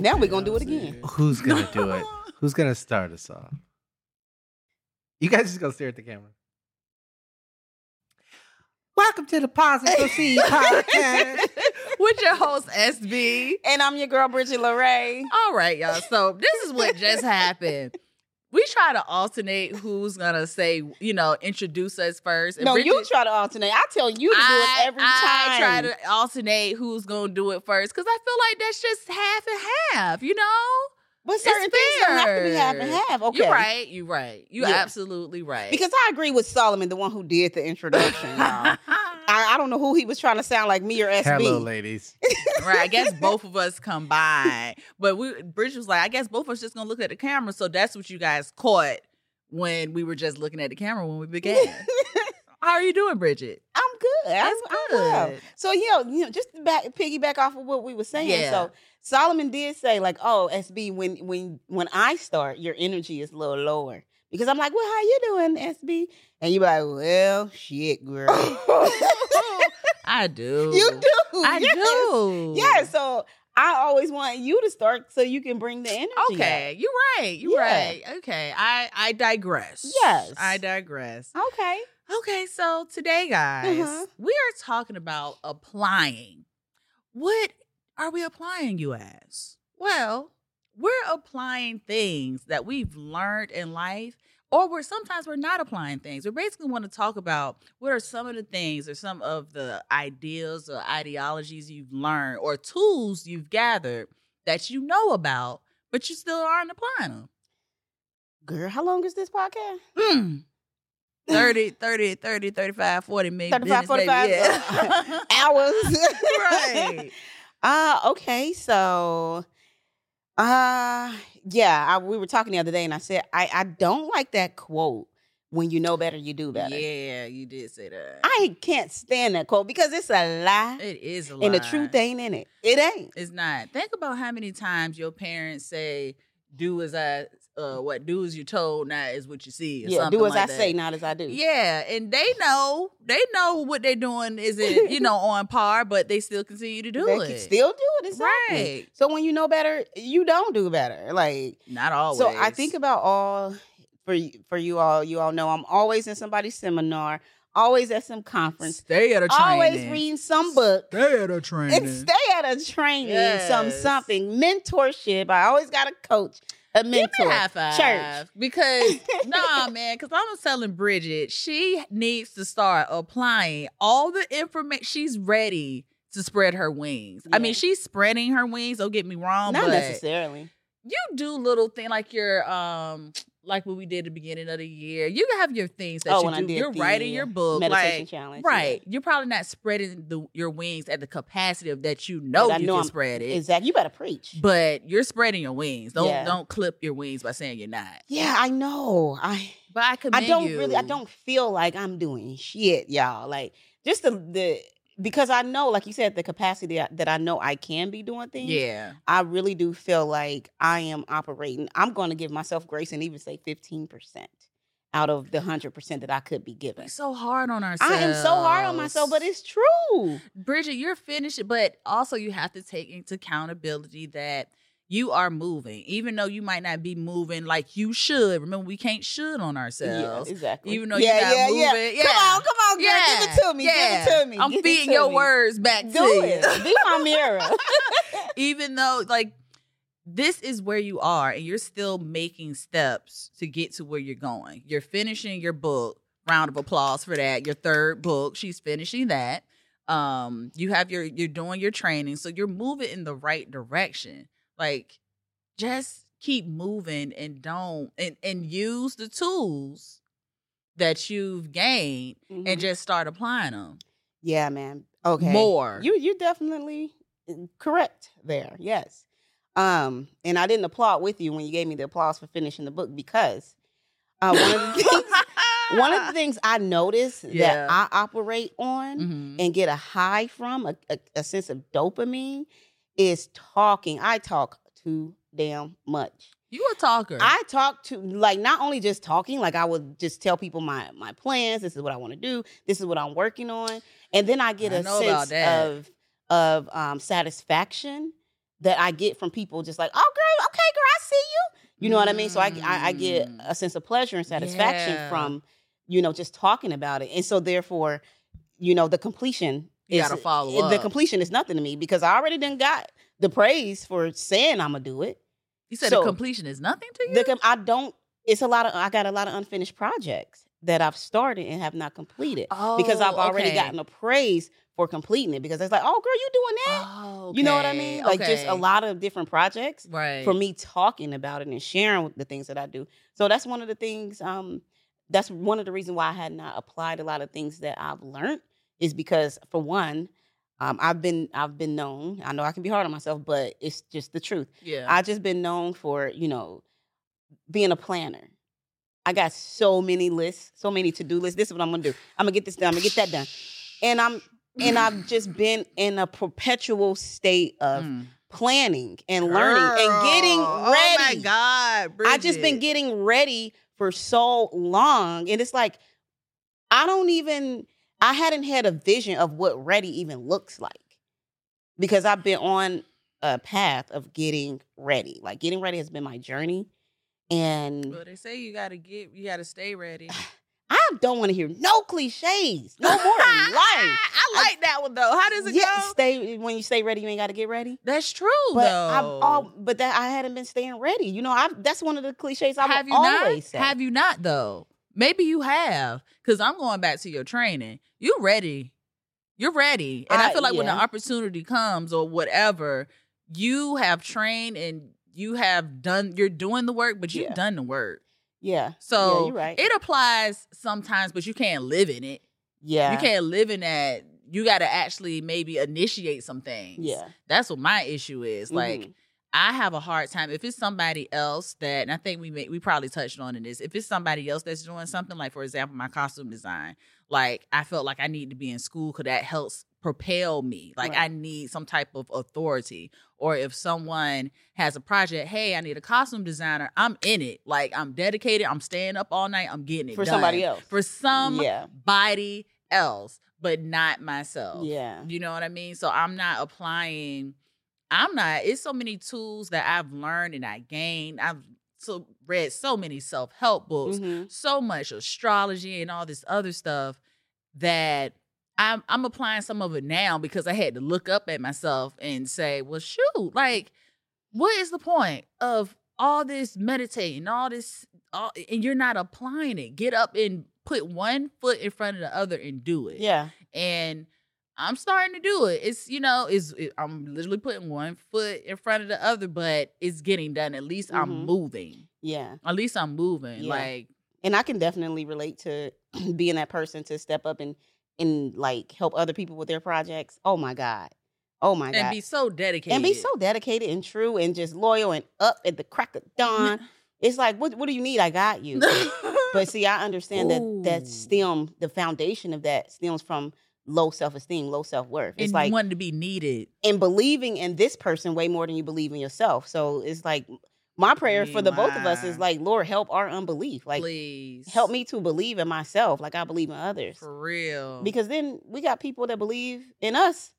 Now we're gonna do it again. Who's gonna do it? Who's gonna start us off? You guys just gonna stare at the camera. Welcome to the Positive Seed Podcast. With your host, SB. And I'm your girl Bridget LeRae. All right, y'all. So this is what just happened. We try to alternate who's gonna say, you know, introduce us first. And No, you try to alternate. I tell you to do it every I time. I try to alternate who's gonna do it first because I feel like that's just half and half, you know? but certain it's things don't have to be half and fair. half. Okay. You're right. You're right. You're Yeah. absolutely right. Because I agree with Solomon, the one who did the introduction. y'all. I, I don't know who he was trying to sound like, me or SB. Hello, ladies. right. I guess both of us combined. But we Bridget was like, I guess both of us just gonna look at the camera. So that's what you guys caught when we were just looking at the camera when we began. How are you doing, Bridget? I'm good. I'm, That's I'm well. good. So you know, you know, just back piggyback off of what we were saying. Yeah. So Solomon did say like, "Oh, SB, when when when I start, your energy is a little lower." Because I'm like, "Well, how you doing, SB?" And you be like, "Well, shit, girl." I do. you do. I yes. do. Yeah. So I always want you to start so you can bring the energy. Okay, you're right. You're Yeah. right. Okay, I I digress. Yes. I digress. Okay. Okay, so today, guys, Uh-huh. we are talking about applying. What are we applying you as? Well, we're applying things that we've learned in life, or we're sometimes we're not applying things. We basically want to talk about what are some of the things or some of the ideas or ideologies you've learned or tools you've gathered that you know about, but you still aren't applying them. Girl, how long is this podcast? Hmm. 30, 30, 30, 35, 40 maybe. 35, business, 45 maybe, yeah. hours. right. Uh okay, so uh yeah, I, we were talking the other day and I said I I don't like that quote when you know better you do better. Yeah, you did say that. I can't stand that quote because it's a lie it is a lie. and the truth ain't in it. It ain't. It's not. Think about how many times your parents say, "Do as I, uh, what do as you're told, not as what you see." Or Yeah, something do as like I that. say, not as I do. Yeah, and they know they know what they're doing isn't you know on par, but they still continue to do they it. still do it. Exactly. right. So when you know better, you don't do better. Like Not always. So I think about all for for you all. You all know I'm always in somebody's seminar, always at some conference, stay at a training. always reading some book. Stay at a training. And stay at a training, some something mentorship. I always got a coach, a mentor, a high five. church. Because nah, man, because I was telling Bridget she needs to start applying all the information. She's ready to spread her wings. I mean, she's spreading her wings. Don't get me wrong, Not but necessarily. you do little thing like your um like what we did at the beginning of the year. You can have your things that Oh, you do. You're the, writing your book, meditation like challenge, right. You're probably not spreading the, your wings at the capacity of that you know But you know can I'm- spread it. Exactly. You better preach. But you're spreading your wings. Don't Yeah. don't clip your wings by saying you're not. Yeah, I know. I But I commend I don't you. really. I don't feel like I'm doing shit, y'all. Like just the the because I know, like you said, the capacity that, that I know I can be doing things. Yeah. I really do feel like I am operating. I'm going to give myself grace and even say 15% out of the 100% that I could be given. We're so hard on ourselves. I am so hard on myself, but it's true. Bridget, you're finished, but also you have to take into accountability that you are moving, even though you might not be moving like you should. Remember, we can't should on ourselves. Yeah, exactly. Even though yeah, you're not yeah, yeah. moving. Yeah. Come on, come on, girl. Give it to me. yeah. Give it to me. I'm Give feeding your me. words back to Do you. Be my mirror. even though like this is where you are and you're still making steps to get to where you're going. You're finishing your book. Round of applause for that. Your third book, she's finishing that. Um, you have your you're doing your training, so you're moving in the right direction. Like just keep moving and don't and, and use the tools that you've gained Mhm. and just start applying them yeah, man. Okay. more. You you definitely uh, correct there. Yes. Um, and I didn't applaud with you when you gave me the applause for finishing the book because uh, one of the things one of the things I notice Yeah. that I operate on Mhm. and get a high from a, a, a sense of dopamine is talking. I talk too damn much. You a talker. I talk to like not only just talking, like I would just tell people my my plans. This is what I want to do. This is what I'm working on, and then I get I a sense of of um, satisfaction that I get from people just like, oh girl, okay, girl, I see you. You know what I mean? So I, I, I get Mm. a sense of pleasure and satisfaction Yeah. from, you know, just talking about it. And so therefore, you know, the completion You gotta follow the up. completion is nothing to me because I already done got the praise for saying I'm gonna do it. You said So- the completion is nothing to you. The I don't. It's a lot of. I got a lot of unfinished projects that I've started and have not completed because I've Oh, already okay. gotten a praise for completing it. Because it's like, oh, girl, you doing that? Oh, You know what I mean? Like just a lot of different projects right for me talking about it and sharing the things that I do. So that's one of the things. Um, that's one of the reasons why I had not applied a lot of things that I've learned is because for one, um, I've been I've been known. I know I can be hard on myself, but it's just the truth. Yeah. I've just been known for, you know, being a planner. I got so many lists, so many to-do lists. This is what I'm gonna do. I'm gonna get this done, I'm gonna get that done. And I'm and I've just been in a perpetual state of Mm. planning and learning and getting ready. Oh my God. I just been getting ready for so long. And it's like, I don't even, I hadn't had a vision of what ready even looks like because I've been on a path of getting ready. Like getting ready has been my journey. And Well, they say you gotta get, you gotta stay ready. I don't want to hear no cliches, no more life. I like that one though. How does it Yeah, go? stay when you stay ready, you ain't got to get ready. That's true But though. I've all, but that I hadn't been staying ready. You know, I that's one of the cliches I've have you always not? said. Have you not though? Maybe you have, because I'm going back to your training. You ready? You're ready, and I, I- feel like when the opportunity comes or whatever, you have trained and you have done. You're doing the work, but you've Yeah. done the work. yeah. So yeah, you're right. it applies sometimes, but you can't live in it. yeah. You can't live in that. You got to actually maybe initiate some things. Yeah. That's what my issue is. Like, Mhm. I have a hard time if it's somebody else that, and I think we may, we probably touched on in this. If it's somebody else that's doing something, like for example, my costume design, like I felt like I need to be in school because that helps propel me. Like I need some type of authority. Or if someone has a project, hey, I need a costume designer, I'm in it. Like I'm dedicated. I'm staying up all night. I'm getting it for done. somebody else. For somebody yeah. else, but not myself. Yeah. You know what I mean? So I'm not applying. I'm not. It's so many tools that I've learned and I gained. I've so read so many self help books, Mhm. so much astrology and all this other stuff that I'm I'm applying some of it now because I had to look up at myself and say, well, shoot, like, what is the point of all this meditating, all this, all, and you're not applying it? Get up and put one foot in front of the other and do it Yeah. and I'm starting to do it. It's you know, it's it, I'm literally putting one foot in front of the other, but it's getting done. At least I'm Mhm. moving. Yeah. At least I'm moving. Yeah. Like And I can definitely relate to being that person to step up and and like help other people with their projects. Oh my God. Oh my god. and be so dedicated. and be so dedicated and true and just loyal and up at the crack of dawn. it's like, what what do you need? I got you. But see, I understand that that Ooh. stem, the foundation of that stems from low self esteem, low self worth. It's like wanting to be needed. and believing in this person way more than you believe in yourself. So it's like my prayer for the both of us is like, Lord, help our unbelief. Like Please help me to believe in myself like I believe in others. for real. Because then we got people that believe in us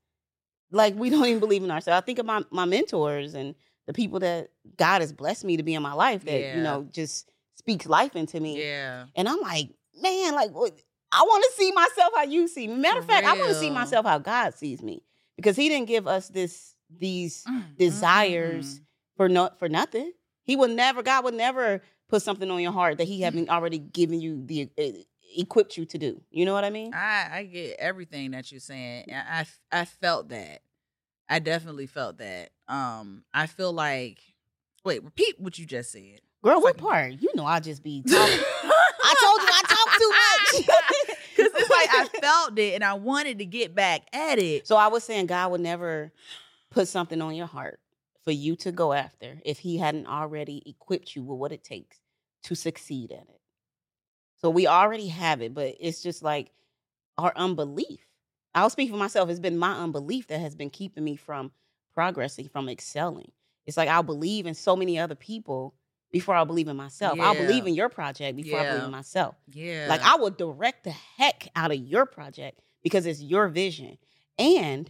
like we don't even believe in ourselves. I think of my, my mentors and the people that God has blessed me to be in my life that, Yeah. you know, just speaks life into me. yeah, And I'm like, man, like what I want to see myself how you see me. Matter of fact, I want to see myself how God sees me. Because he didn't give us this these Mm, mm, desires mm. for no for nothing. He would never, God would never put something on your heart that he haven't already given you the uh, equipped you to do. You know what I mean? I I get everything that you're saying. and I I felt that. I definitely felt that. Um, I feel like. Wait, repeat what you just said. Girl, what part? You know I'll just be talking. I told you I talk too much. Because it's like I felt it and I wanted to get back at it. So I was saying God would never put something on your heart for you to go after if he hadn't already equipped you with what it takes to succeed at it. So we already have it, but it's just like our unbelief. I'll speak for myself. It's been my unbelief that has been keeping me from progressing, from excelling. It's like I'll believe in so many other people before I'll believe in myself. I'll believe in your project before I believe in myself. Yeah. Like I would direct the heck out of your project because it's your vision. And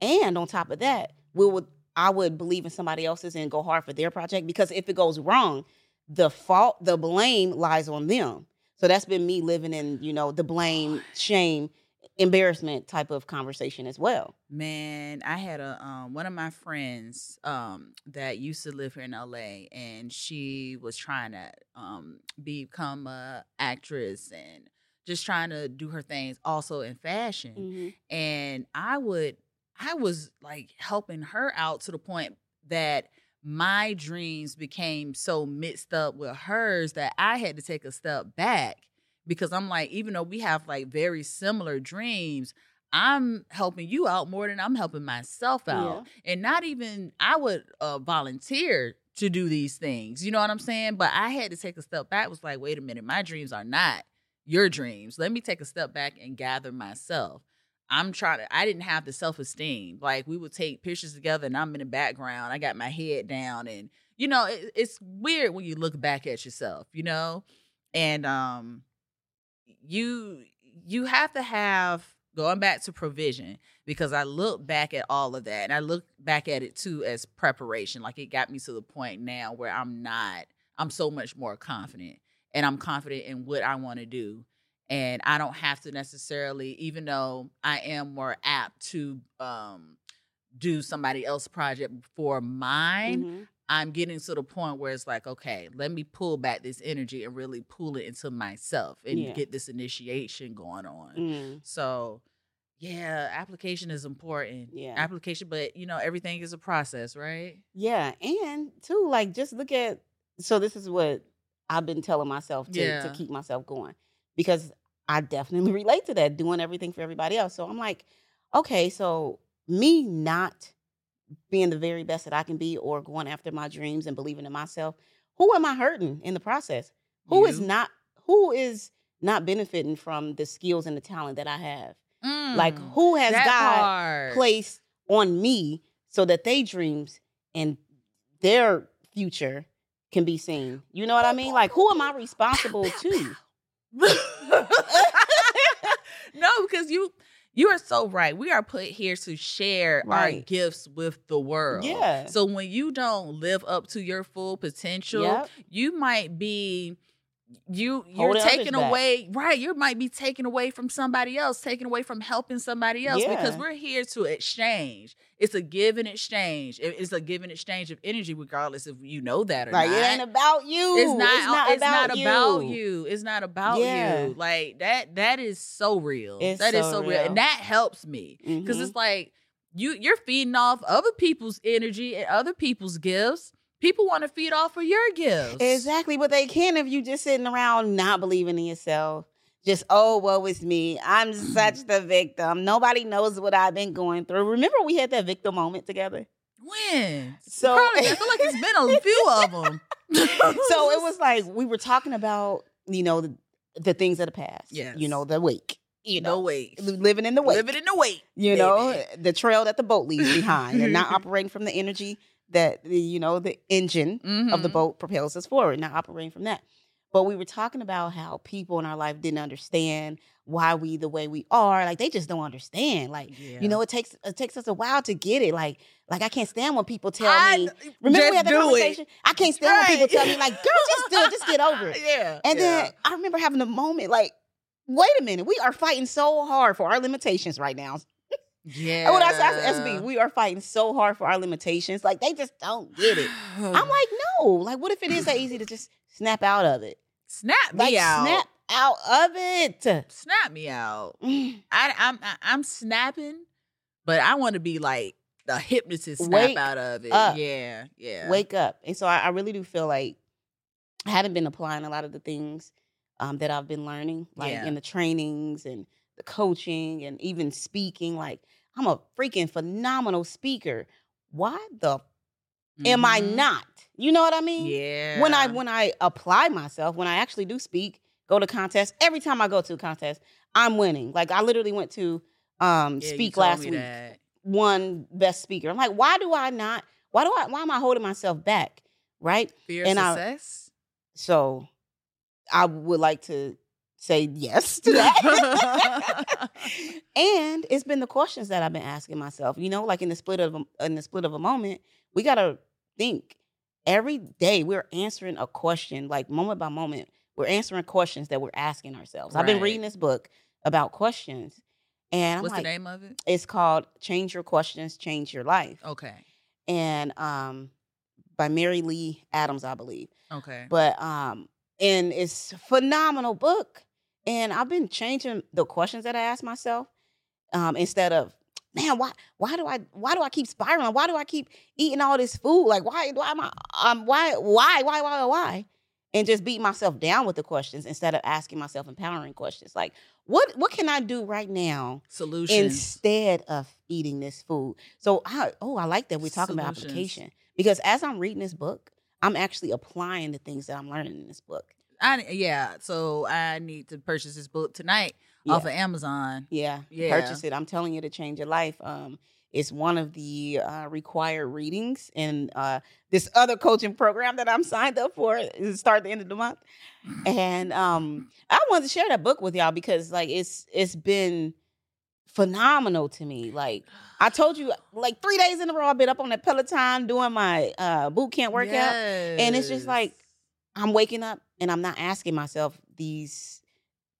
and on top of that, we would I would believe in somebody else's and go hard for their project because if it goes wrong, the fault, the blame lies on them. So that's been me living in, you know, the blame, shame, embarrassment type of conversation as well. Man, I had a um, one of my friends um, that used to live here in LA, and she was trying to um, become a actress and just trying to do her things, also in fashion. Mm-hmm. And I would, I was like helping her out to the point that my dreams became so mixed up with hers that I had to take a step back because I'm like, even though we have like very similar dreams, I'm helping you out more than I'm helping myself out. And not even, I would uh, volunteer to do these things. You know what I'm saying? But I had to take a step back. Was like, wait a minute, my dreams are not your dreams. Let me take a step back and gather myself. I'm trying to, I didn't have the self esteem. Like we would take pictures together and I'm in the background. I got my head down and, you know, it, it's weird when you look back at yourself, you know? And, um, you, you have to have, going back to provision, because I look back at all of that and I look back at it too as preparation. Like it got me to the point now where I'm not, I'm so much more confident and I'm confident in what I want to do and I don't have to necessarily, even though I am more apt to um, do somebody else's project for mine. Mhm. I'm getting to the point where it's like, okay, let me pull back this energy and really pull it into myself and Yeah. get this initiation going on. Mm. So, yeah, application is important. Yeah. application, but you know, everything is a process, right? Yeah, and too, like just look at. So this is what I've been telling myself to Yeah. to keep myself going because I definitely relate to that, doing everything for everybody else. So I'm like, okay, so me not being the very best that I can be, or going after my dreams and believing in myself, who am I hurting in the process? Who is You. not? Who is not benefiting from the skills and the talent that I have? Like Mm, who has God part. placed on me so that they dreams and their future can be seen. You know what I mean? Like who am I responsible to? no, because you you are so right. We are put here to share our gifts with the world. Yeah. So when you don't live up to your full potential, Yep. you might be you you're taking back. away right you might be taken away from somebody else taken away from helping somebody else because we're here to exchange it's a give and exchange it's a give and exchange of energy regardless if you know that or Like not it ain't about you. it's not. It's not, about, about you. It's not about Yeah. you. Like that. That is so real. It's That is so so real, real. and that helps me because Mhm. it's like you. You're feeding off other people's energy and other people's gifts. People want to feed off of your gifts. Exactly, but they can if you just sitting around not believing in yourself. Just oh, woe is me. I'm such the victim. Nobody knows what I've been going through. Remember we had that victim moment together. When? So- Probably, I feel like it's been a few of them. so it was like we were talking about you know the, the things of the past. Yes. you know the wake. You no know, wait. living in the wake. Living in the wait. you know the trail that the boat leaves behind, and not operating from the energy that the you know the engine of the Mhm. boat propels us forward, not operating from that. But we were talking about how people in our life didn't understand why we the way we are. Like they just don't understand. Like Yeah. you know, it takes it takes us a while to get it. Like like I can't stand when people tell I- me. Remember we had that do it. conversation. I can't stand when people tell me like, "Girl, just do it. Just get over it." Yeah. And yeah. then I remember having a moment like, "Wait a minute, we are fighting so hard for our limitations right now." Yeah. When I say SB, we are fighting so hard for our limitations. Like they just don't get it. I'm like, no. Like, what if it is that easy to just snap out of it? snap me Like, out. snap out of it. Snap me out. Mm. I, I'm I'm snapping, but I want to be like the hypnotist snap Wake out of it. up. Yeah, yeah. Wake up. And so I, I really do feel like I haven't been applying a lot of the things um, that I've been learning, like Yeah. in the trainings and the coaching and even speaking. Like, I'm a freaking phenomenal speaker. Why the am I Mhm. not? You know what I mean? Yeah. when I when I apply myself, when I actually do speak, go to contests, every time I go to a contest, I'm winning. Like I literally went to um Yeah, speak last week, that. one best speaker. I'm like, why do I not? Why do I why am I holding myself back? Right? Fear and I- success. So I would like to say yes to that. and it's been the questions that I've been asking myself. You know, like in the split of a, in the split of a moment, we gotta think every day. We're answering a question, like moment by moment. We're answering questions that we're asking ourselves. I've been reading this book about questions, and I'm What's like, the name of it? it's called "Change Your Questions, Change Your Life," Okay. and um, by Marilee Adams, I believe Okay. but um and it's phenomenal book and i've been changing the questions that i ask myself um instead of man why why do i why do i keep spiraling why do i keep eating all this food like why why am i um why why why why why and just beat myself down with the questions instead of asking myself empowering questions like what what can i do right now Solutions. instead of eating this food. So, I, oh, I like that we're talking about application because as I'm reading this book, I'm actually applying the things that I'm learning in this book. I yeah. So I need to purchase this book tonight Yeah, off of Amazon. yeah, Yeah. purchase it. I'm telling you to change your life. Um, it's one of the uh, required readings in uh, this other coaching program that I'm signed up for. It start at the end of the month, and um, I wanted to share that book with y'all because like it's it's been phenomenal to me. Like I told you, like three days in a row, I've been up on that Peloton doing my uh, boot camp workout. And it's just like I'm waking up and I'm not asking myself these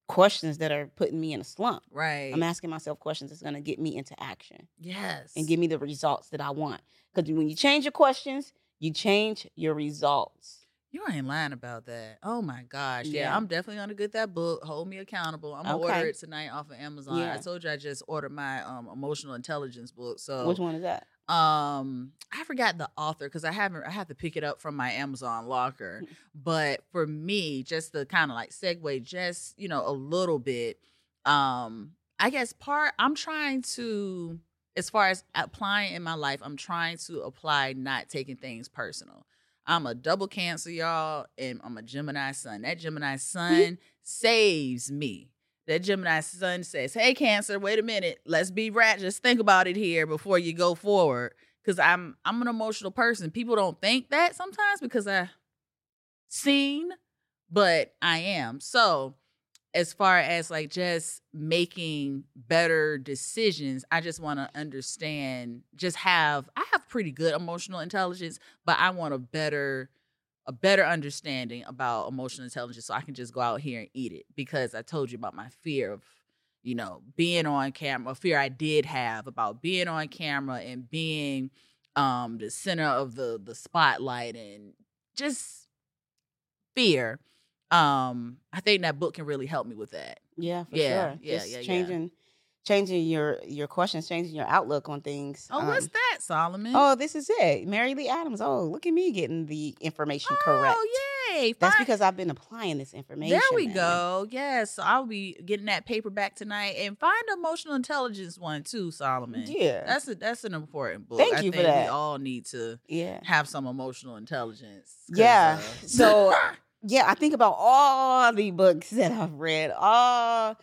questions that are putting me in a slump. right. I'm asking myself questions that's going to get me into action yes. and give me the results that I want. Because when you change your questions, you change your results. You ain't lying about that. Oh my gosh. Yeah, Yeah. I'm definitely gonna get that book. Hold me accountable. I'm gonna order it tonight off of Amazon. I told you I just ordered my um emotional intelligence book. So Which one is that? um I forgot the author because I haven't I have to pick it up from my Amazon locker. But for me, just to kind of like segue just, you know, a little bit, um, I guess part I'm trying to as far as applying in my life, I'm trying to apply not taking things personal. I'm a double cancer, y'all, and I'm a Gemini sun. That Gemini mm-hmm. sun saves me. That Gemini sun says, Hey, Cancer, wait a minute. Let's be rat. Just think about it here before you go forward. Cause I'm I'm an emotional person. People don't think that sometimes because I seen, but I am. So as far as like just making better decisions, I just want to understand, just have I have pretty good emotional intelligence, but I want a better a better understanding about emotional intelligence so I can just go out here and eat it because I told you about my fear of you know being on camera, a fear I did have about being on camera and being um the center of the the spotlight and just fear um i think that book can really help me with that Yeah, for Yeah, sure. yeah, Just yeah, yeah. Changing, your your questions, changing your outlook on things. oh what's Um, that solomon Oh, this is it, Marilee Adams. Oh, look at me getting the information correct. oh yay That's because I've been applying this information. there we man. go yes i'll be getting that paper back tonight and find the emotional intelligence one too solomon Yeah, that's a that's an important book Thank I you for think we all need to yeah, have some emotional intelligence. Yeah, uh, so- yeah. I think about all the books that I've read, all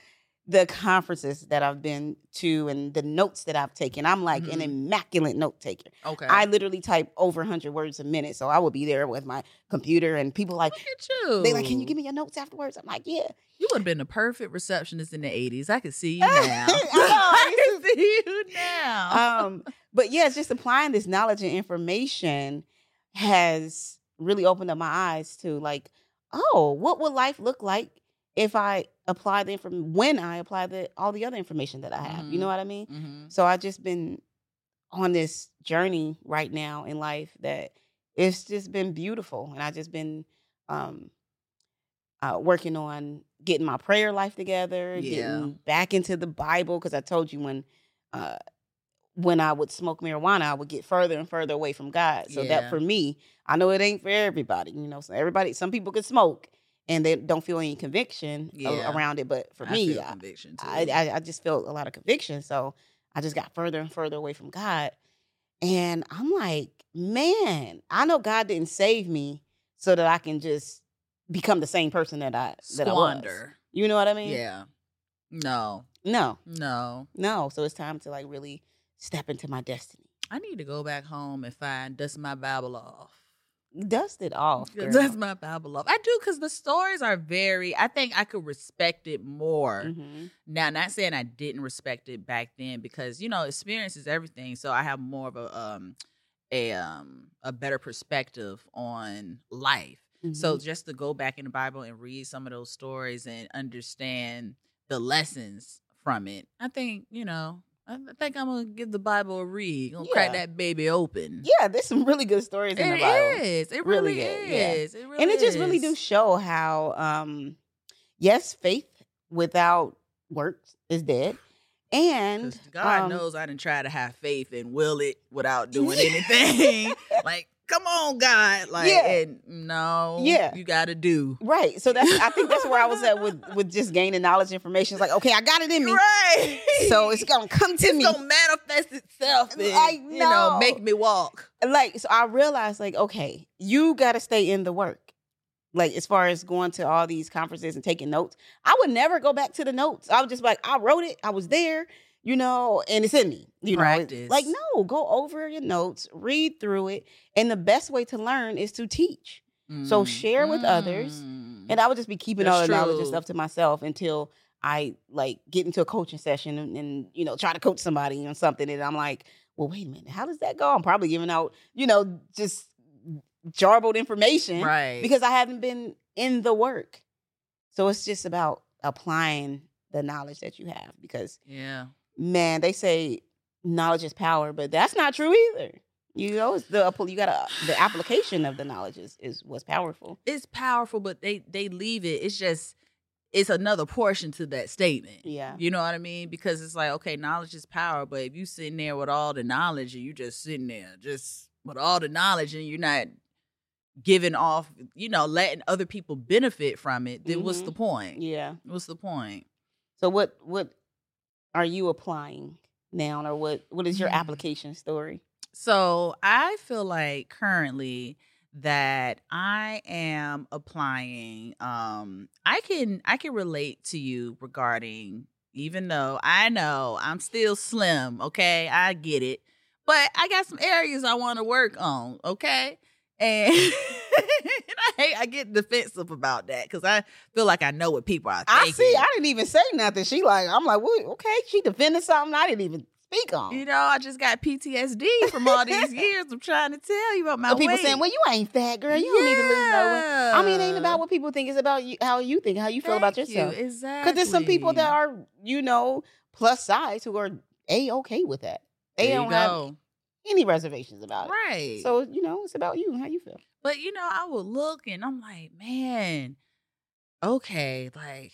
the conferences that I've been to, and the notes that I've taken. I'm like an Mhm. immaculate note taker. okay I literally type over 100 words a minute, so I will be there with my computer, and people like look at you they like, can you give me your notes afterwards? I'm like, yeah. You would have been the perfect receptionist in the 80s. I could see you I now. know, I can see you now. um, but yeah, it's just applying this knowledge and information has really opened up my eyes to like, oh, what would life look like if I apply the information when I apply the all the other information that I have? You Mhm. know what I mean? Mhm. So I just been on this journey right now in life that it's just been beautiful, and I just been um, uh, working on getting my prayer life together, Yeah. getting back into the Bible because I told you when. Uh, when I would smoke marijuana, I would get further and further away from God. So Yeah. that for me, I know it ain't for everybody. You know, so everybody, some people could smoke and they don't feel any conviction Yeah. around it. But for I me, I, conviction too. I, I I just felt a lot of conviction. So I just got further and further away from God. And I'm like, man, I know God didn't save me so that I can just become the same person that I that I was. You know what I mean? Yeah. No. No, No. no. So it's time to like really step into my destiny. I need to go back home and find dust my Bible off. Dust it off. girl. That's my Bible love. I do because the stories are very. I think I could respect it more Mhm. now. Not saying I didn't respect it back then because you know experience is everything. So I have more of a um a um a better perspective on life. So Mhm. just to go back in the Bible and read some of those stories and understand the lessons from it, I think you know. I think I'm gonna give the Bible a read. Gonna crack that baby open. yeah, there's some really good stories in the It Bible. is. It Really really, good, yeah. is. It really and it just really is. do show how um yes faith without works is dead And God um, knows I didn't try to have faith and will it without doing anything. like, come on, God. Like, Yeah. and no, Yeah. you got to do. right so that's i think that's where i was at with with just gaining knowledge information it's like okay i got it in me Right. so it's gonna come to it's me gonna manifest itself. And, I You know, know. make me walk. like so i realized like okay you gotta stay in the work like as far as going to all these conferences and taking notes i would never go back to the notes i was just like i wrote it i was there you know and it's in me you know like no go over your notes read through it and the best way to learn is to teach So share with others, Mm. and i would just be keeping all the That's knowledge and stuff to myself until i like get into a coaching session and, and you know try to coach somebody on something and i'm like well wait a minute how does that go i'm probably giving out you know just jarbled information right. because I haven't been in the work. So it's just about applying the knowledge that you have because yeah. Man, they say knowledge is power, but that's not true either. You know, it's the you got to the application of the knowledge is, is what's powerful. It's powerful, but they they leave it. It's just it's another portion to that statement. Yeah. You know what I mean? Because it's like, okay, knowledge is power, but if you sitting there with all the knowledge and you just sitting there just with all the knowledge and you're not giving off, you know, letting other people benefit from it, then what's Mhm. the point? Yeah. What's the point? So what what are you applying now or what what is your Mm. application story? So I feel like currently that I am applying um I can I can relate to you regarding even though I know I'm still slim, okay? I get it. But I got some areas I want to work on, okay? And, I hate I get defensive about that cuz I feel like I know what people are I see. I didn't even say nothing. She like I'm like, well, okay, she defended something I didn't even speak on. you know, I just got PTSD from all these years of trying to tell you about my And people weight. saying, "Well, you ain't fat, girl. You don't need to lose no weight." I mean, it ain't about what people think. It's about you, how you think, how you feel about yourself. You. Exactly. Because there's some people that are, you know, plus size who are a okay with that. They There you don't have. Any reservations about it. right. So you know, it's about you, how you feel. but you know, I would look and I'm like, man, okay, like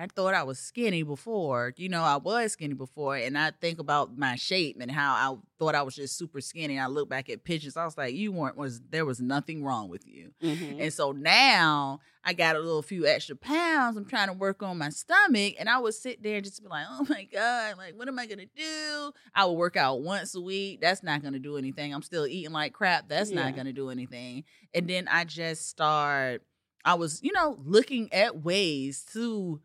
I thought I was skinny before. You know, I was skinny before, and I think about my shape and how I thought I was just super skinny. I look back at pictures, I was like, you weren't was there was nothing wrong with you. Mhm. And so now I got a little few extra pounds. I'm trying to work on my stomach. And I would sit there and just be like, oh my God, like, what am I going to do? I would work out once a week. That's not going to do anything. I'm still eating like crap. That's Yeah. not going to do anything. And then I just start, I was, you know, looking at ways to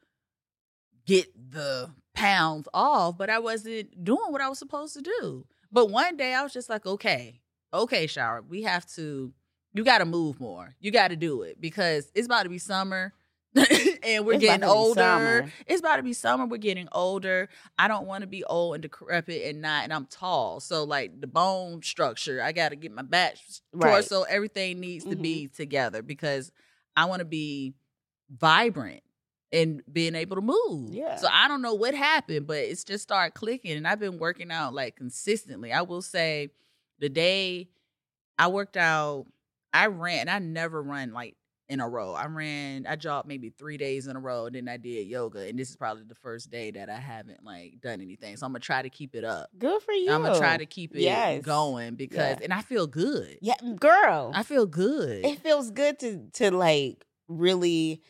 get the pounds off, but I wasn't doing what I was supposed to do. But one day I was just like, okay, okay, shower, we have to you got to move more. You got to do it because it's about to be summer and we're It's getting older. It's about to be summer. We're getting older. I don't want to be old and decrepit and not, and I'm tall. So, like the bone structure, I got to get my back, Right. torso, everything needs to be together because I want to be vibrant and being able to move. Yeah. So, I don't know what happened, but it's just started clicking. And I've been working out like consistently. I will say the day I worked out, I ran. And I never run like in a row. I ran. I jogged maybe three days in a row, and then I did yoga. And this is probably the first day that I haven't like done anything. So I'm gonna try to keep it up. Good for you. I'm gonna try to keep it Yes. going because, Yeah. and I feel good. Yeah, mm, girl. I feel good. it feels good to to like really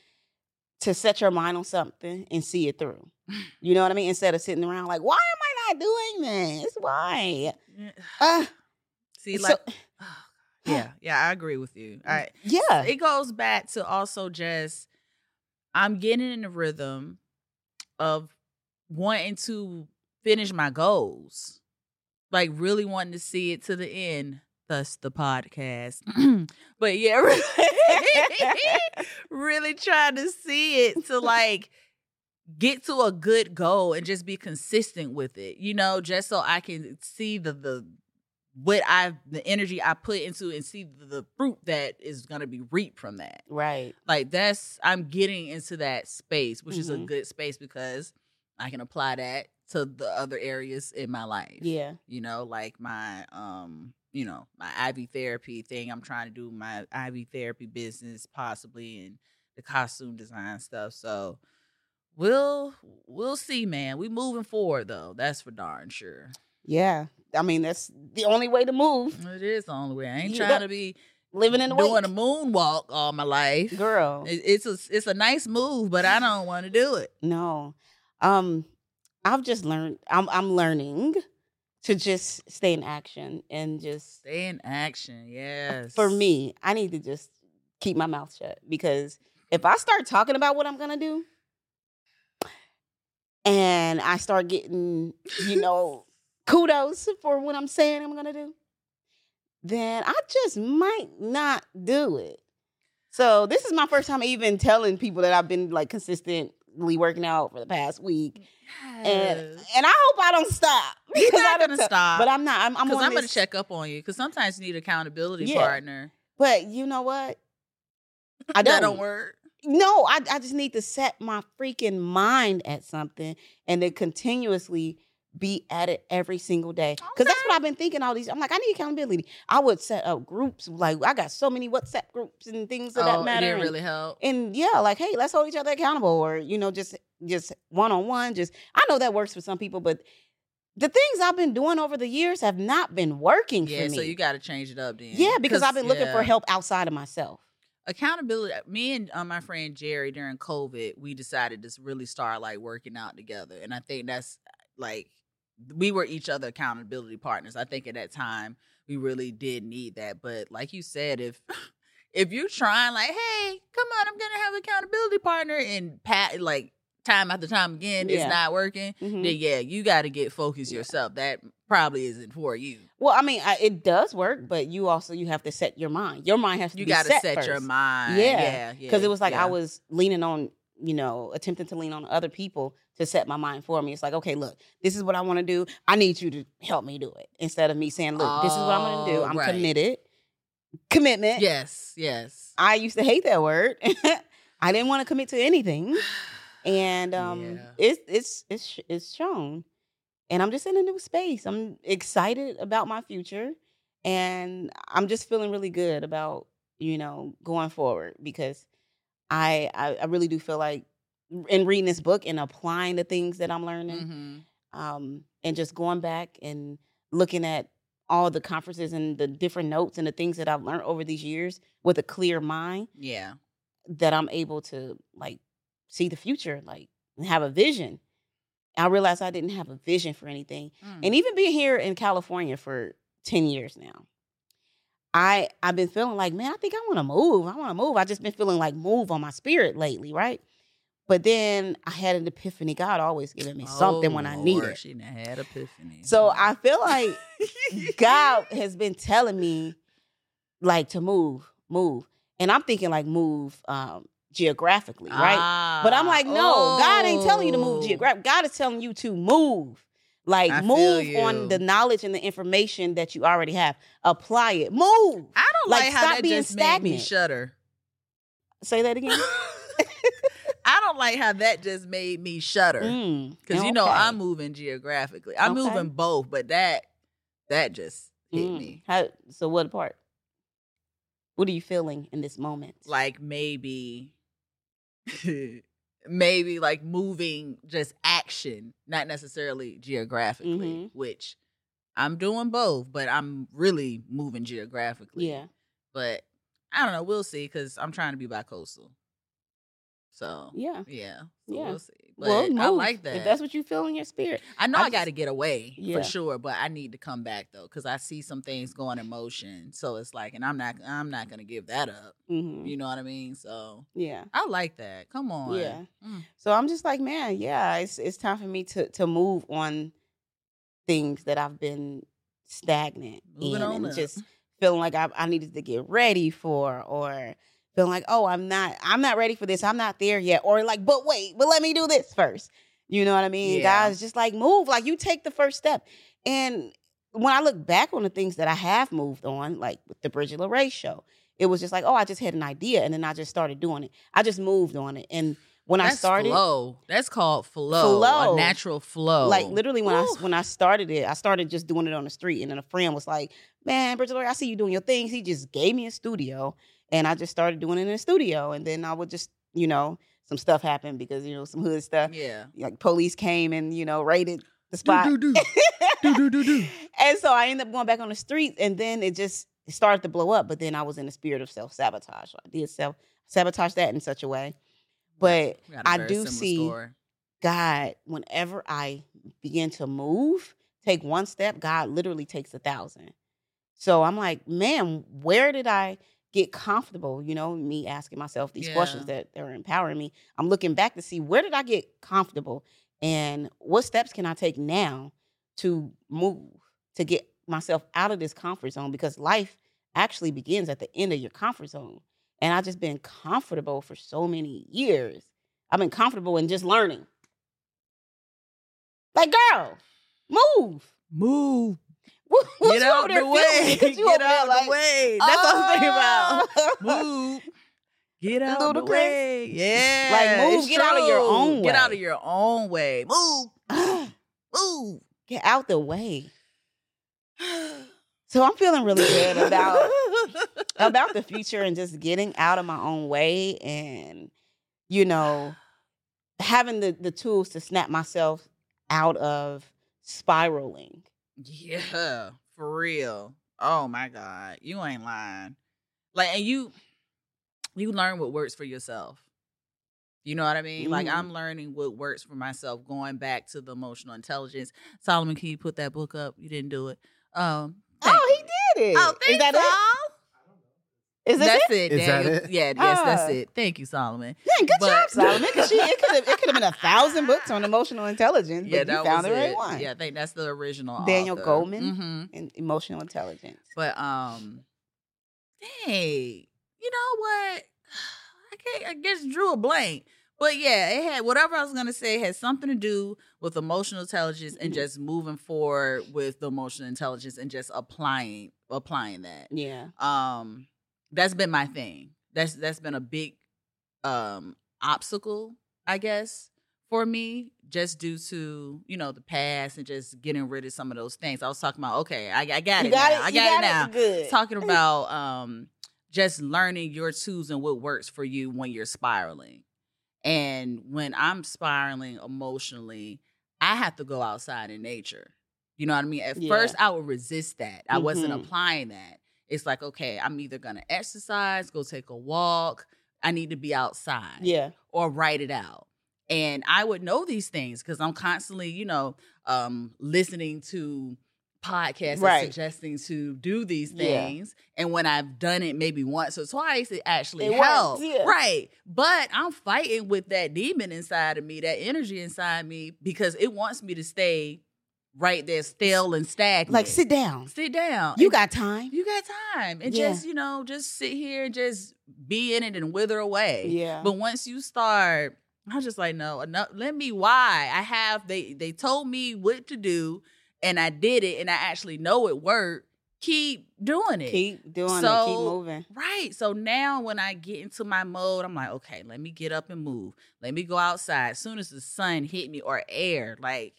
to set your mind on something and see it through. You know what I mean? Instead of sitting around like, why am I not doing this? Why? Uh, See, so- like, yeah, yeah, I agree with you. I yeah. it goes back to also just I'm getting in the rhythm of wanting to finish my goals. Like really wanting to see it to the end thus the podcast. but yeah, really, really trying to see it to like get to a good goal and just be consistent with it. You know, just so I can see the the what I the energy I put into and see the, the fruit that is gonna be reaped from that. Right. Like that's I'm getting into that space, which is a Mhm. good space because I can apply that to the other areas in my life. Yeah. You know, like my um, you know, my IV therapy thing. I'm trying to do my IV therapy business possibly and the costume design stuff. So we'll we'll see, man. We moving forward though. That's for darn sure. Yeah. I mean, that's the only way to move. It is the only way. I ain't You trying to be Living in the doing wake. a moonwalk all my life. Girl. It- It's a it's a nice move, but I don't want to do it. No. Um I've just learned I'm I'm learning to just stay in action and just Stay in action, yes. for me, I need to just keep my mouth shut because if I start talking about what I'm gonna do and I start getting, you know, kudos for what I'm saying I'm gonna do, then I just might not do it. So this is my first time even telling people that I've been like consistently working out for the past week. And and I hope I don't stop. You're not gonna stop. But I'm not. I'm, I'm I'm, gonna check up on you. Because sometimes you need accountability Yeah. partner. But you know what? I don't. that don't work. No, I, I just need to set my freaking mind at something and then continuously be at it every single day. Because that's what I've been thinking all these. I'm like, I need accountability. I would set up groups. Like, I got so many WhatsApp groups and things of oh, that matter. didn't really help. and yeah, like, hey, let's hold each other accountable, or you know, just just one on one. Just I know that works for some people, but the things I've been doing over the years have not been working Yeah, for me. so you got to change it up then. yeah, because I've been looking for help outside of myself. accountability me and uh, my friend jerry during covid we decided to really start like working out together and i think that's like we were each other accountability partners i think at that time we really did need that but like you said if if you're trying like hey come on i'm gonna have an accountability partner and pat like time after time again Yeah. it's not working Mhm. then yeah you got to get focused Yeah. yourself that probably isn't for you Well, I mean, I, it does work, but you also you have to set your mind. Your mind has to you got to set, set, your mind Yeah, yeah because yeah, it was like. I was leaning on, you know, attempting to lean on other people to set my mind for me. It's like, okay, look, this is what I want to do. I need you to help me do it instead of me saying, look, this is what I'm going to do. Oh, I'm right. committed. Commitment. yes yes I used to hate that word. I didn't want to commit to anything, and um, Yeah. it's it's it's it's shown. And I'm just in a new space. I'm excited about my future, and I'm just feeling really good about you know going forward because I I, I really do feel like in reading this book and applying the things that I'm learning, Mhm. um, and just going back and looking at all the conferences and the different notes and the things that I've learned over these years with a clear mind Yeah. that I'm able to like see the future, like and have a vision. I realized I didn't have a vision for anything. Mm. And even being here in California for 10 years now, I I've been feeling like, man, I think I want to move. I want to move. I just been feeling like move on my spirit lately, right? But then I had an epiphany. God always giving me something Oh, when I Lord, need it. She had epiphany. So I feel like God has been telling me like to move, move. And I'm thinking like move um geographically, right? But I'm like, no, God ain't telling you to move Ah, Oh. geographically. God is telling you to move. Like I move on the knowledge and the information that you already have. Apply it. Move. I don't Like, like, how stop that being just made me shudder. Say that again. I don't like how that just made me shudder. Mm, Because you know. I'm moving geographically. I'm Okay. moving both, but that that just hit Mm. me. How, so what part? What are you feeling in this moment? Like maybe maybe like moving just action, not necessarily geographically, Mhm. which I'm doing both, but I'm really moving geographically. yeah. But I don't know. We'll see because I'm trying to be bi-coastal. So Yeah. yeah, so Yeah. we'll see. But well, I like that. If that's what you feel in your spirit. I know I I, got to get away Yeah. for sure, but I need to come back though because I see some things going in motion. So it's like, and I'm not, I'm not gonna give that up. hmm You know what I mean? So Yeah. I like that. Come on. Yeah. Mm. So I'm just like, man, yeah, it's it's time for me to to move on things that I've been stagnant Moving in on and up. just feeling like I, I needed to get ready for, or feeling like, oh, I'm not, I'm not ready for this. I'm not there yet. Or like, but wait, but let me do this first. You know what I mean? Yeah. Guys, just like move, like you take the first step. And when I look back on the things that I have moved on, like with the Bridget LeRae show, it was just like, oh, I just had an idea and then I just started doing it. I just moved on it. And when I started, flow. That's called flow. Flow. A natural flow. like literally when I when I started it, I started just doing it on the street, and then a friend was like, "Man, Bridget, Lori, I see you doing your things." He just gave me a studio, and I just started doing it in the studio, and then I would just, you know, some stuff happened because you know some hood stuff, Yeah. like police came and you know raided the spot, do, do. Do, do, do, do. and so I ended up going back on the streets, and then it just it started to blow up. But then I was in the spirit of self sabotage. So I did self sabotage that in such a way, but We got a I do see story. God, whenever I begin to move, take one step, God literally takes a thousand. So I'm like, man, where did I get comfortable? You know, me asking myself these questions Yeah. that, that are empowering me. I'm looking back to see where did I get comfortable and what steps can I take now to move, to get myself out of this comfort zone because life actually begins at the end of your comfort zone. And I've just been comfortable for so many years. I've been comfortable in just learning. Like, girl, move. Move. Get out the way. Get out like, the way. That's what I'm thinking about. Move. Get out of the way. Yeah. Like, move, get out of your true. own Get out of your own way. Move. Move. Get out the way. So I'm feeling really good about about the future and just getting out of my own way and you know having the the tools to snap myself out of spiraling. Yeah, for real. Oh my God. You ain't lying. Like and you you learn what works for yourself. You know what I mean? Like. I'm learning what works for myself, going back to the emotional intelligence. Solomon, can you put that book up? You didn't do it. Um thank Oh, he did it. Oh, Is thanks, that Sol. it? Is this That's it? it. Is that it? Yeah, yes, that's Ah. it. Thank you, Solomon. Yeah, good But- job, Solomon. Because it could have it could have been a thousand books on emotional intelligence, Yeah, but that you found was the right it. one. Yeah, I think that's the original. Daniel author. Goleman? Mhm. And emotional intelligence. But um, hey, you know what? I can't. I guess drew a blank. But yeah, it had whatever I was gonna say had something to do with emotional intelligence and Mhm. just moving forward with the emotional intelligence and just applying applying that. Yeah. Um, that's been my thing. That's that's been a big um obstacle, I guess, for me, just due to you know the past and just getting rid of some of those things. I was talking about. Okay, I, I got it. got now. it. I you got, it now Good. talking about um just learning your tools and what works for you when you're spiraling. And when I'm spiraling emotionally, I have to go outside in nature. You know what I mean? At Yeah. first I would resist that. I wasn't Mhm. applying that. It's like, okay, I'm either gonna exercise, go take a walk. I need to be outside Yeah. or write it out. And I would know these things because I'm constantly, you know, um, listening to podcasts Right. and suggesting to do these Yeah. things. And when I've done it maybe once or twice, it actually It works, helps. yeah. Right. But I'm fighting with that demon inside of me, that energy inside me, because it wants me to stay right there, still and stagnant. Like sit down. sit down. You And- got time. you got time. And Yeah. just, you know, just sit here and just be in it and wither away. Yeah. But once you start, I was just like, no, enough. Let me why. I have they they told me what to do and I did it and I actually know it worked. Keep doing it. Keep doing it. Keep moving. Right. So now when I get into my mode, I'm like, okay, let me get up and move. Let me go outside. As soon as the sun hit me or air, like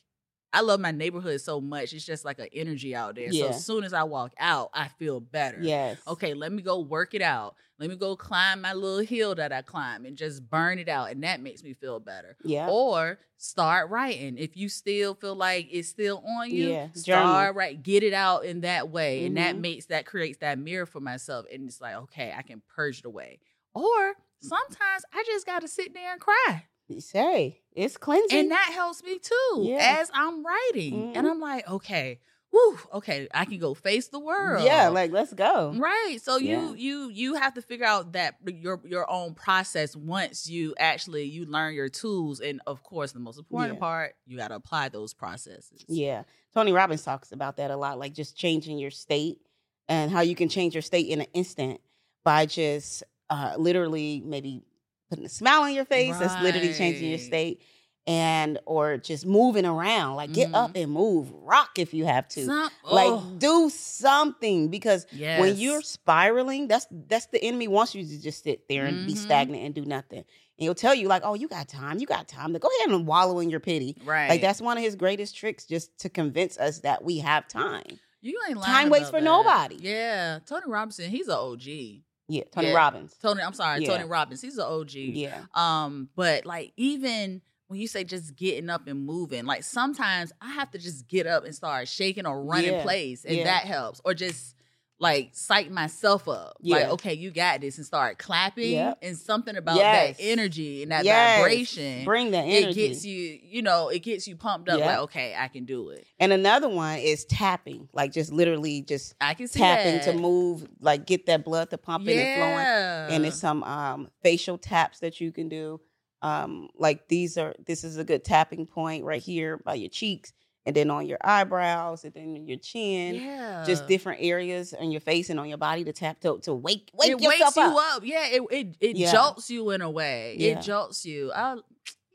I love my neighborhood so much. It's just like an energy out there. So as soon as I walk out, I feel better. Yes. Okay, let me go work it out. Let me go climb my little hill that I climb and just burn it out. And that makes me feel better. Yeah. Or start writing. If you still feel like it's still on you, Yeah, start right. Get it out in that way. And that Mhm. makes that creates that mirror for myself. And it's like, okay, I can purge it away. Or sometimes I just gotta sit there and cry. Say it's cleansing. And that helps me too Yeah. as I'm writing. And Mhm. I'm like, okay, whew, okay, I can go face the world. yeah, like let's go. Right. So Yeah. you you you have to figure out that your your own process once you actually you learn your tools and of course the most important Yeah. part, you got to apply those processes. Yeah. Tony Robbins talks about that a lot, like just changing your state and how you can change your state in an instant by just uh, literally maybe putting a smile on your face. That's literally changing your state. And or just moving around, like get Mhm. up and move, rock if you have to, Some- like oh, do something because yes. when you're spiraling, that's that's the enemy wants you to just sit there and be Mhm. stagnant and do nothing. And he'll tell you like, "Oh, you got time, you got time to go ahead and wallow in your pity." right, Like that's one of his greatest tricks, just to convince us that we have time. you ain't lying time waits for that. nobody. Yeah, Tony Robinson, he's an OG. Yeah, Tony Yeah. Robbins. Tony, I'm sorry, Yeah. Tony Robbins, he's an OG. Yeah, Um, but like even when you say just getting up and moving, like sometimes I have to just get up and start shaking or running Yeah. place, and that helps. Or just like psych myself up. Like, okay, you got this, and start clapping. Yep. And something about Yes. that energy and that Yes. vibration. bring the energy. It gets you, you know, it gets you pumped up. Yeah. Like, okay, I can do it. and another one is tapping, like just literally just I can tapping that. to move, like get that blood to pumping and flowing. and it's some um facial taps that you can do um like these are this is a good tapping point right here by your cheeks and then on your eyebrows and then your chin yeah. just different areas on your face and on your body to tap to, to wake wake it yourself wakes you up. up. Yeah, it it, it Yeah. jolts you in a way. Yeah. It jolts you. I,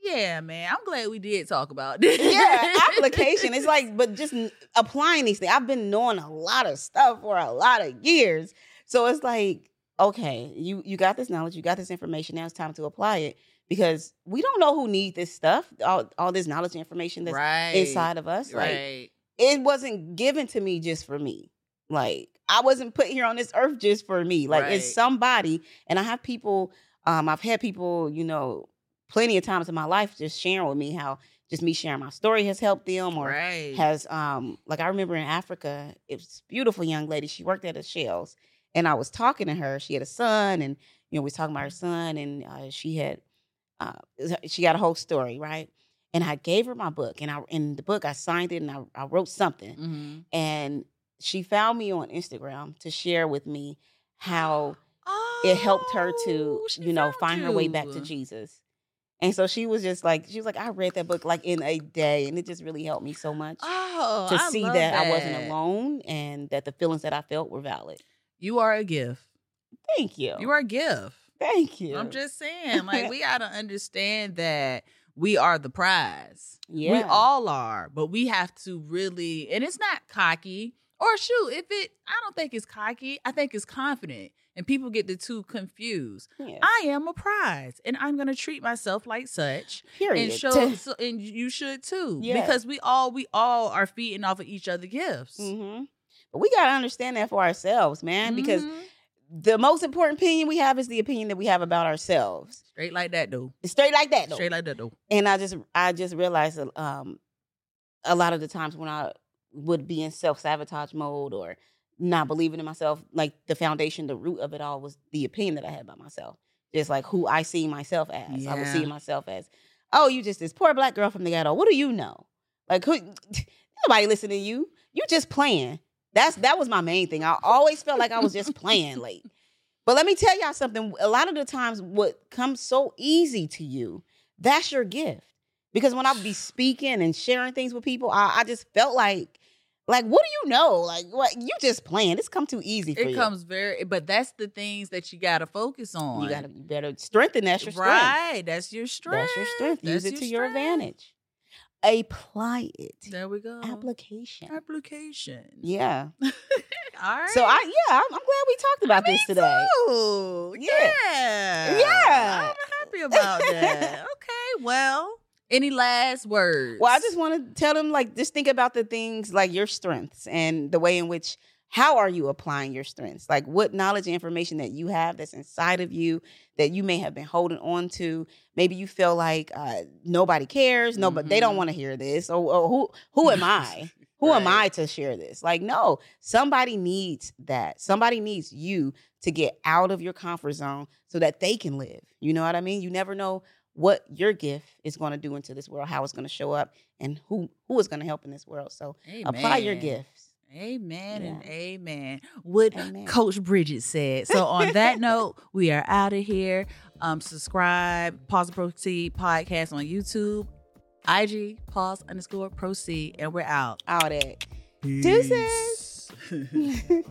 yeah, man. I'm glad we did talk about this. yeah application it's like but just applying these things i've been knowing a lot of stuff for a lot of years so it's like okay you you got this knowledge you got this information now it's time to apply it because we don't know who needs this stuff all, all this knowledge and information that's right inside of us. Like Right. it wasn't given to me just for me. Like I wasn't put here on this earth just for me. Like it's somebody, and I have people. Um, I've had people, you know, plenty of times in my life just sharing with me how just me sharing my story has helped them, or right. has um like I remember in Africa, it was a beautiful young lady. She worked at a Shells, and I was talking to her. She had a son, and you know we was talking about her son, and uh, she had uh, she got a whole story right. And I gave her my book, and I in the book I signed it, and I, I wrote something, Mhm. and she found me on Instagram to share with me how it helped her to Oh, you know find her way back to. Jesus. And so she was just like, she was like, I read that book like in a day, and it just really helped me so much Oh, to I see love that, I wasn't alone and that the feelings that I felt were valid. You are a gift. Thank you. You are a gift. Thank you. I'm just saying, like, we gotta understand that we are the prize. yeah. We all are, but we have to really, and it's not cocky. Or shoot, if it, I don't think it's cocky. I think it's confident, and people get the two confused. yeah. I am a prize, and I'm gonna treat myself like such, Period. and show, so, and you should too, Yeah. because we all, we all are feeding off of each other gifts. Mhm. But we gotta understand that for ourselves, man, because Mhm. The most important opinion we have is the opinion that we have about ourselves. straight like that, though. It's straight like that, though. Straight like that, though. and I just I just realized um a lot of the times when I would be in self sabotage mode or not believing in myself, like the foundation, the root of it all was the opinion that I had about myself. Just like who I see myself as. I was Yeah. seeing myself as, oh, you just this poor black girl from the ghetto. What do you know? Like who nobody listening to you. You just playing. That's that was my main thing. I always felt like I was just playing like. But let me tell y'all something. A lot of the times what comes so easy to you, that's your gift. Because when I would be speaking and sharing things with people, I, I just felt like, like, what do you know? Like, what you just playing? This come too easy for It you. comes very, but that's the things that you gotta focus on. You gotta you better strengthen. That's your strength. right. That's your strength. That's your strength. Use That's it to your advantage. Apply it. There we go. Application. Application. Yeah. All right. So I yeah, I'm, I'm glad we talked about this today. Yeah. yeah. Yeah. I'm happy about that. okay. Well, any last words? Well, I just want to tell them like just think about the things like your strengths and the way in which how are you applying your strengths? Like what knowledge and information that you have that's inside of you that you may have been holding on to. Maybe you feel like uh, nobody cares, no, but they don't Mhm. want to hear this. Or, or who who am I? Who am I to share this? Like, no, somebody needs that. Somebody needs you to get out of your comfort zone so that they can live. You know what I mean? You never know what your gift is going to do into this world, how it's going to show up, and who who is going to help in this world. So apply your gifts. Amen and amen. What Amen. Coach Bridget said. So on that note, we are out of here. Um, subscribe, pause and proceed podcast on YouTube, IG, pause underscore proceed, and we're out. All that. Deuces.